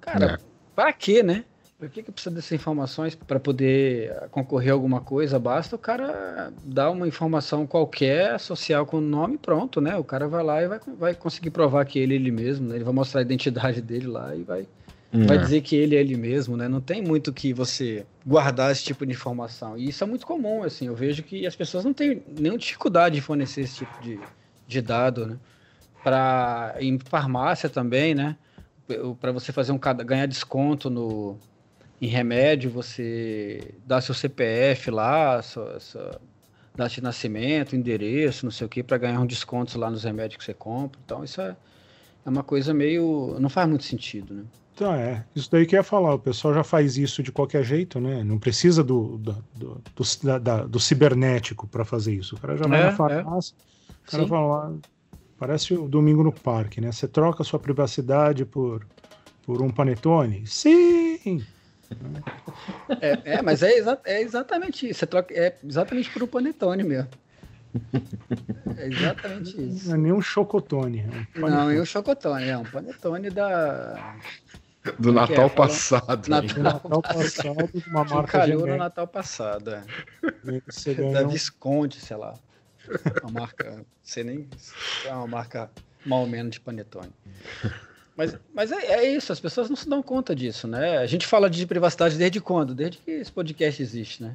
cara, é. para quê, né? Por que, que precisa dessas informações para poder concorrer a alguma coisa? Basta o cara dar uma informação qualquer, social com o nome pronto, né? O cara vai lá e vai, vai conseguir provar que ele é ele mesmo, né? Ele vai mostrar a identidade dele lá e vai, hum. vai dizer que ele é ele mesmo, né? Não tem muito que você guardar esse tipo de informação. E isso é muito comum, assim. Eu vejo que as pessoas não têm nenhuma dificuldade de fornecer esse tipo de, de dado, né? Para em farmácia também, né? Para você fazer um ganhar desconto no em remédio, você dá seu CPF lá, sua, sua data de nascimento, endereço, não sei o que, para ganhar um desconto lá nos remédios que você compra. Então, isso é, é uma coisa meio. não faz muito sentido, né? Então, é. Isso daí que eu ia falar. O pessoal já faz isso de qualquer jeito, né? Não precisa do, do, do, do, da, do cibernético para fazer isso. O cara já vai é, na farmácia, é. o cara Sim. vai lá. Parece o domingo no parque, né? Você troca a sua privacidade por, por um panetone? Sim! É, é mas é, exa é, exatamente isso. Você troca, é exatamente por um panetone mesmo. É exatamente isso. Não é nem um chocotone. É um não, é um chocotone, é um panetone da. Do é Natal é? passado. Natal, do Natal passado, de uma marca calhou no Natal passado. É. Da. Visconde, sei lá. Uma marca. Sei nem. É uma marca mal menos de panetone. Mas, mas é, é, isso, as pessoas não se dão conta disso, né? A gente fala de privacidade desde quando? Desde que esse podcast existe, né?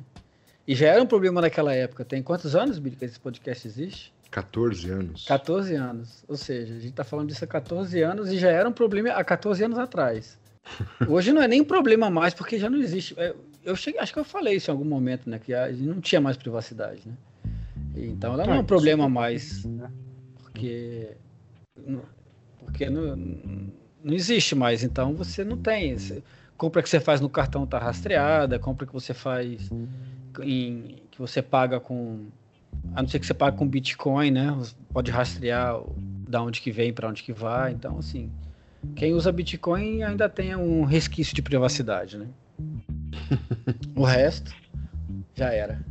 E já era um problema naquela época. Tem quantos anos, Billy, que esse podcast existe? 14 anos. 14 anos. Ou seja, a gente está falando disso há 14 anos e já era um problema há 14 anos atrás. Hoje não é nem um problema mais, porque já não existe. É, eu cheguei, acho que eu falei isso em algum momento, né? Que não tinha mais privacidade, né? Então ela não é um problema mais. Porque porque não, não existe mais. Então você não tem. Você, compra que você faz no cartão tá rastreada, compra que você faz em, que você paga com a não ser que você pague com Bitcoin, né? Pode rastrear da onde que vem para onde que vai. Então, assim, quem usa Bitcoin ainda tem um resquício de privacidade, né? o resto já era.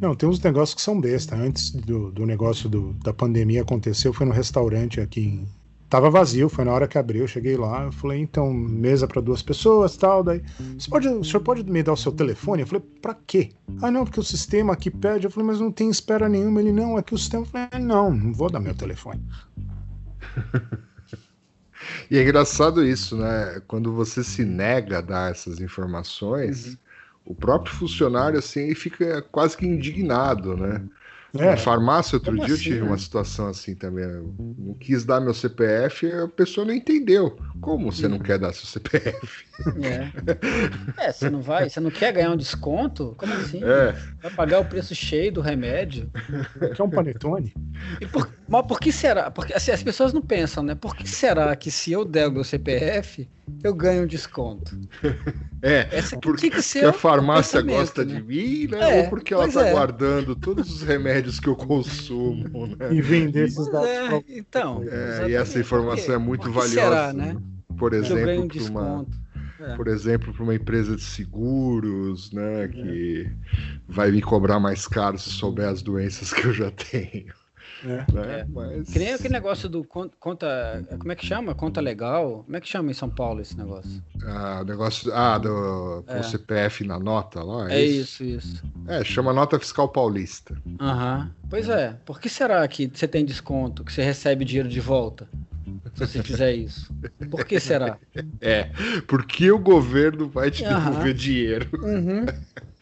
Não, tem uns negócios que são besta. Antes do, do negócio do, da pandemia acontecer, eu fui no restaurante aqui em, Tava vazio, foi na hora que abriu, cheguei lá, eu falei, então, mesa para duas pessoas, tal, daí, você pode, o senhor pode me dar o seu telefone? Eu falei, para quê? Ah, não, porque o sistema aqui pede. Eu falei, mas não tem espera nenhuma. Ele, não, é que o sistema, eu falei, não, não vou dar meu telefone. e é engraçado isso, né? Quando você se nega a dar essas informações, uhum. o próprio funcionário, assim, fica quase que indignado, né? É. Na farmácia, outro Como dia, assim, eu tive né? uma situação assim também. Eu não quis dar meu CPF a pessoa não entendeu. Como você não quer dar seu CPF? É. é, você não vai, você não quer ganhar um desconto? Como assim? É. Vai pagar o preço cheio do remédio? Quer um panetone? E por, mas por que será? Porque assim, as pessoas não pensam, né? Por que será que se eu der o meu CPF, eu ganho um desconto? É, Essa, porque, que que a farmácia gosta né? de mim, né? É, Ou porque ela está é. guardando todos os remédios que eu consumo, né? E vender esses dados. É, então. É, e essa informação é muito valiosa. Será, né? Por exemplo, um para uma é. por exemplo, para uma empresa de seguros, né, é. que vai me cobrar mais caro se souber as doenças que eu já tenho. É. Né? Mas... Que nem aquele negócio do con- conta. Como é que chama? Conta legal? Como é que chama em São Paulo esse negócio? Ah, o negócio. Ah, do com É. o CPF na nota lá. É isso, isso. É, chama nota fiscal paulista. Aham. Pois é. Por que será que você tem desconto, que você recebe dinheiro de volta? Se você fizer isso. Por que será? É, porque o governo vai te Aham. devolver dinheiro. Uhum.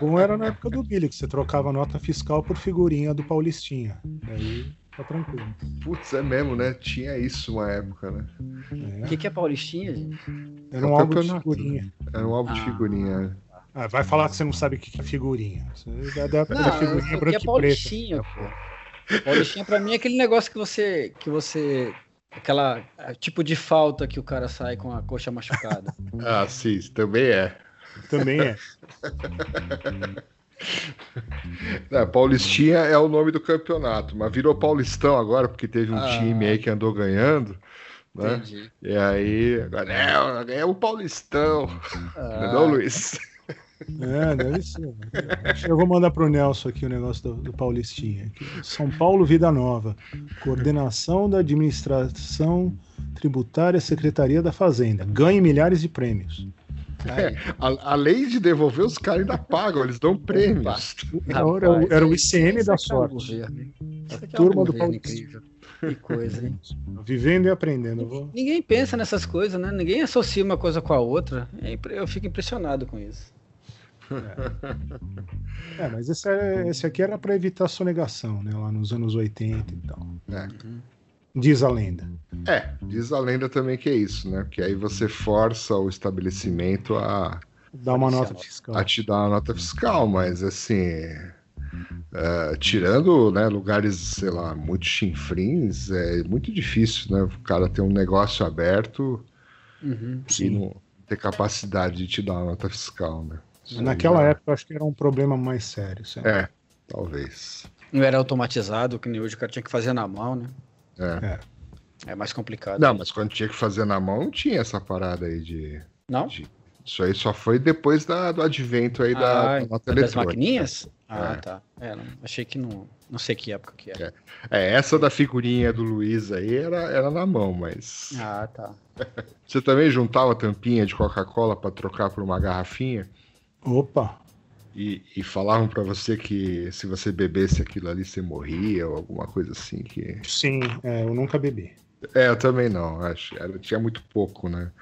Como era na época do Billy, que você trocava nota fiscal por figurinha do Paulistinha. Aí tá tranquilo. Putz, é mesmo, né? Tinha isso uma época, né? O que, que é Paulistinha, gente? Era É um o álbum de figurinha. Era um álbum de Ah. figurinha. né? Ah, vai falar que você não sabe o que é figurinha. Você é da época da Não, figurinha branca é e preta. Paulistinha, pô. Paulistinha pra mim é aquele negócio que você. que você. Aquela ah, tipo de falta que o cara sai com a coxa machucada. Ah, sim, também é. Também é. É, Paulistinha é o nome do campeonato, mas virou Paulistão agora, porque teve um Ah. time aí que andou ganhando. Né? Entendi. E aí, agora é, é o Paulistão. Ah. Não, Luiz? É, deve ser. Acho que Eu vou mandar pro Nelson aqui o negócio do, do Paulistinha. Aqui. São Paulo Vida Nova. Coordenação da Administração Tributária Secretaria da Fazenda. Ganhe milhares de prêmios. É, a- além de devolver, os caras ainda pagam, eles dão prêmios. Era, o- era o ICM da é um sorte. é um Turma do governo Paulistinha. incrível. Que coisa, hein? Vivendo e aprendendo. Vou- Ninguém pensa nessas coisas, né? Ninguém associa uma coisa com a outra. É Eu fico impressionado com isso. É, mas esse, é- esse aqui era para evitar sonegação, né? Lá nos anos 80 e tal. É. Diz a lenda. É, diz a lenda também que é isso, né? Porque aí você força o estabelecimento a, Dá uma nota fiscal. a te dar uma nota fiscal, mas assim. é, tirando né, lugares, sei lá, muito chinfrins, é muito difícil, né? O cara ter um negócio aberto Uhum. e não ter capacidade de te dar uma nota fiscal, né? Isso Naquela aí, época, eu acho que era um problema mais sério. sabe? É, talvez. Não era automatizado, que nem hoje o cara tinha que fazer na mão, né? É. É mais complicado. Não, mas quando tinha que fazer na mão, não tinha essa parada aí de. Não? de- Isso aí só foi depois da- do advento aí da, Ah, da nota das maquininhas? Ah, É. tá. É, não, achei que não. Não sei que época que era. É, essa da figurinha do Luiz aí era, era na mão, mas. Ah, tá. Você também juntava tampinha de Coca-Cola pra trocar por uma garrafinha? Opa! E, e falavam pra você que se você bebesse aquilo ali você morria ou alguma coisa assim que. Sim, é, eu nunca bebi. É, eu também não, acho. Era, tinha muito pouco, né?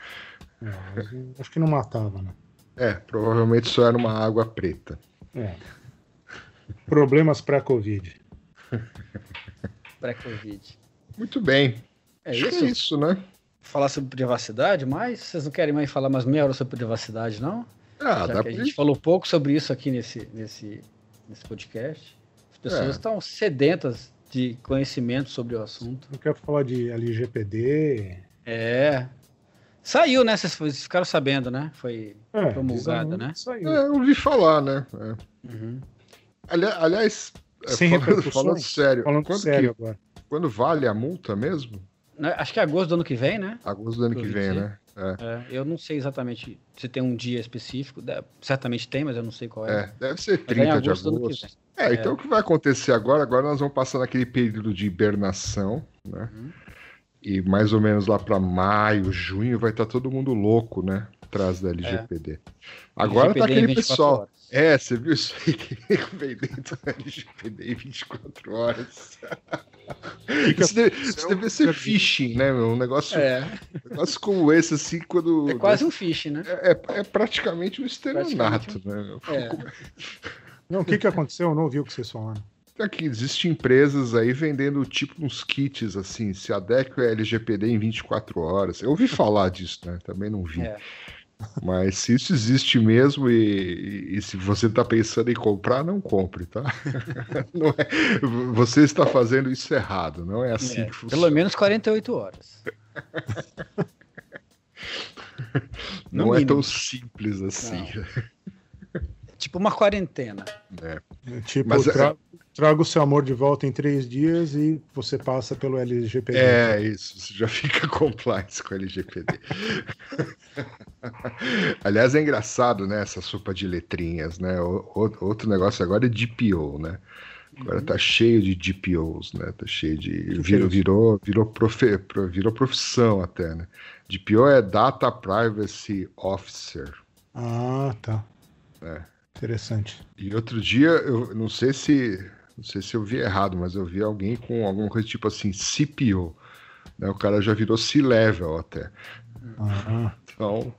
É, acho que não matava, né? É, provavelmente só era uma água preta. É. Problemas pré-Covid. Pré-Covid. Muito bem. É Acho que isso? é isso, né? Falar sobre privacidade, mas vocês não querem mais falar mais meia hora sobre privacidade, não? Ah, Já dá que a gente falou pouco sobre isso aqui nesse, nesse, nesse podcast. As pessoas É. estão sedentas de conhecimento sobre o assunto. Eu quero falar de LGPD. É. Saiu, né? Vocês ficaram sabendo, né? Foi É, promulgada, bizarro, né? Saiu. É, eu ouvi falar, né? É. Uhum. Ali- aliás, é, Sem falando, falando sério, Falando quando, sério é? É. É, eu não sei exatamente se tem um dia específico. de- Certamente tem, mas eu não sei qual é. É, deve ser Mas é em 30 de agosto que agosto. vem. É, então o que vai acontecer agora? Agora nós vamos passar naquele período de hibernação, né? Uhum. E mais ou menos lá para maio, junho, vai estar todo mundo louco, né? Atrás da LGPD. Agora tá LGPD em aquele 24 pessoal. horas. É, você viu isso aí que vem dentro da LGPD em 24 horas. Isso deve, isso deve ser phishing, né? meu? Um negócio, É. um negócio como esse, assim, quando. É quase um phishing, né? É, é praticamente um estelionato, Praticamente né? É. Não, o que, que aconteceu? Eu não ouvi o que vocês falaram. Aqui, existem empresas aí vendendo tipo uns kits assim, se adequa a LGPD em 24 horas. Eu ouvi falar disso, né? Também não vi. É. Mas se isso existe mesmo e, e- e se você está pensando em comprar, não compre, tá? Não é- você está fazendo isso errado, não é assim É, que funciona. Pelo menos 48 horas. não no é mínimo. tão simples assim. Tipo uma quarentena. É. É, Tipo, Mas é- tra- traga o seu amor de volta em três dias e você passa pelo LGPD. É, isso, você já fica compliance com a LGPD. Aliás, é engraçado, né, essa sopa de letrinhas, né? Outro negócio agora é DPO, né? Agora tá cheio de DPOs, né? Tá cheio de. Virou, virou, virou, profe, pro- virou profissão até, né? DPO é Data Privacy Officer. Ah, tá. É. Interessante. E outro dia, eu não sei se. Não sei se eu vi errado, mas eu vi alguém com alguma coisa tipo assim, CPO. Né? O cara já virou C-level até. Ah, Então.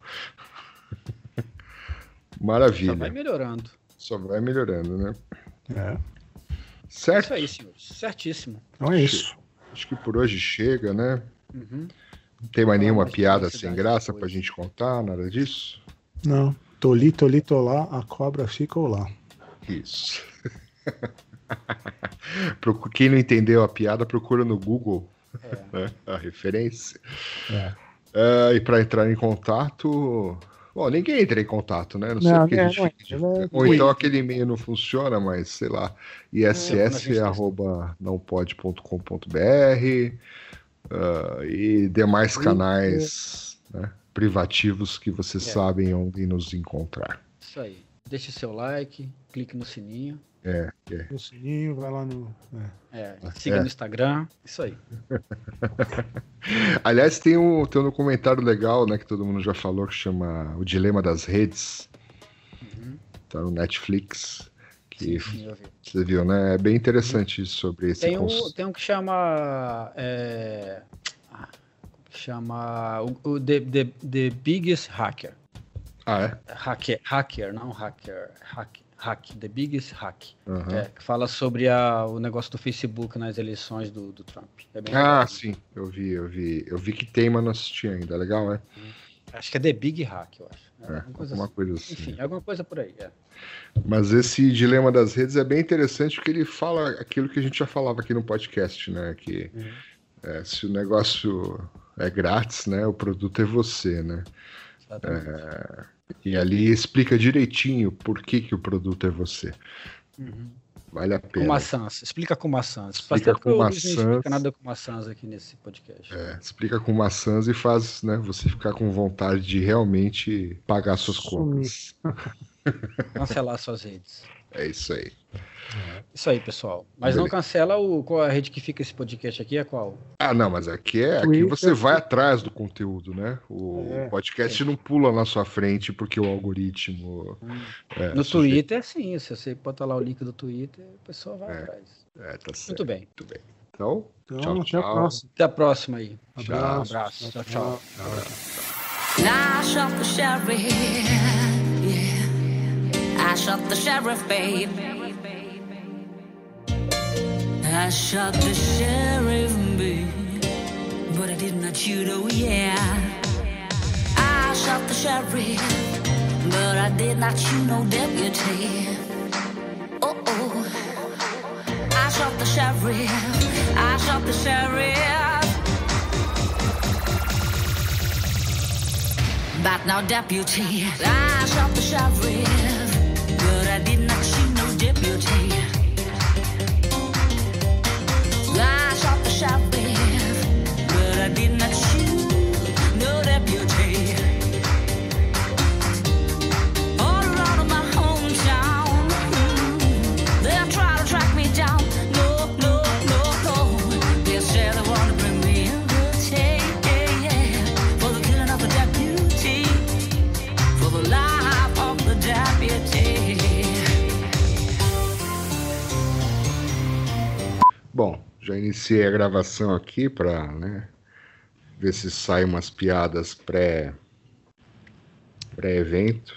Só Maravilha. vai melhorando. Só vai melhorando, né? é. Certo? Isso aí, senhores. Certíssimo. Então é isso. Acho que por hoje chega, né? Uhum. Não tem mais nenhuma piada sem graça depois. pra gente contar, nada disso? Não. Toli, toli, tolá, a cobra ficou lá. Isso. Quem não entendeu a piada, procura no Google né, a referência. É. Ah, e para entrar em contato. Bom, ninguém entra em contato, né? Não sei Não, porque a não, gente não né? Ou então aquele e-mail não funciona, mas sei lá. iss É, arroba nãopode.com.br ah, e demais canais né, privativos que vocês É. sabem onde nos encontrar. Isso aí. Deixe seu like, clique no sininho. É, é. O sininho, vai lá no. é. É, siga É. no Instagram. Isso aí. Aliás, tem um, tem um documentário legal, né, que todo mundo já falou, que chama O Dilema das Redes. Tá no Netflix. Que Sim, eu vi. você viu, né? É bem interessante isso sobre esse Tem um, cons- tem um que chama. É, ah, chama. O, o the, the, the Biggest Hacker. Ah, é? Hacker, hacker, não hacker. Hack, hack, The Biggest Hack. Aham. É, que fala sobre a, o negócio do Facebook nas eleições do, do Trump. É Ah, legal. sim, eu vi, eu vi. Eu vi que tem, mas não assisti ainda. Legal, né? Acho que é The Big Hack, eu acho. É, alguma coisa alguma assim. coisa assim. Enfim, alguma coisa por aí. É. Mas esse dilema das redes é bem interessante porque ele fala aquilo que a gente já falava aqui no podcast, né? Que é, se o negócio é grátis, né? O produto é você, né? Exatamente. É, e ali explica direitinho por que, que o produto é você. Uhum. Vale a Com pena. maçãs. Explica com maçãs. Explica com o Luiz não explica maçãs. nada com maçãs aqui nesse podcast. É, explica com maçãs e faz né, você ficar com vontade de realmente pagar suas contas. Cancelar suas redes. É isso aí. Isso aí, pessoal. Mas não Beleza. cancela o, qual é a rede que fica esse podcast aqui, é qual? Ah, não, mas aqui é aqui você vai atrás do conteúdo, né? O É. podcast não pula na sua frente porque o algoritmo. é, no sujeito- Twitter, sim. Se você botar lá o link do Twitter, o pessoal vai É. atrás. É, tá certo. Muito bem. Muito bem. Então, Então, tchau, até a tchau. próxima. Até a próxima aí. Abraço. abraço. Tchau, tchau. The sheriff, yeah. I shot the sheriff, babe. I shot the sheriff, babe. But I did not shoot, oh yeah. I shot the sheriff, but I did not shoot no deputy. Oh oh. I shot the sheriff. I shot the sheriff. But now, deputy, I shot the sheriff, but I did not shoot. I shot the sheriff, but I did not já iniciei a gravação aqui para né, ver se saem umas piadas pré pré-evento.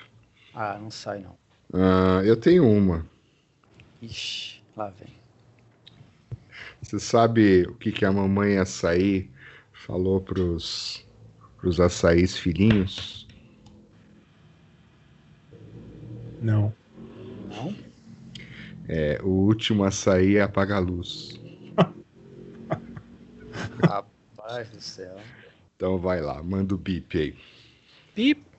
Ah, não sai não. Ah, eu tenho uma. Ixi, lá vem. Você sabe o que, que a mamãe açaí falou pros, pros açaís filhinhos? Não. Não? É, o último açaí é apagar a luz. Rapaz do céu. Então vai lá, manda o bip aí. Pip.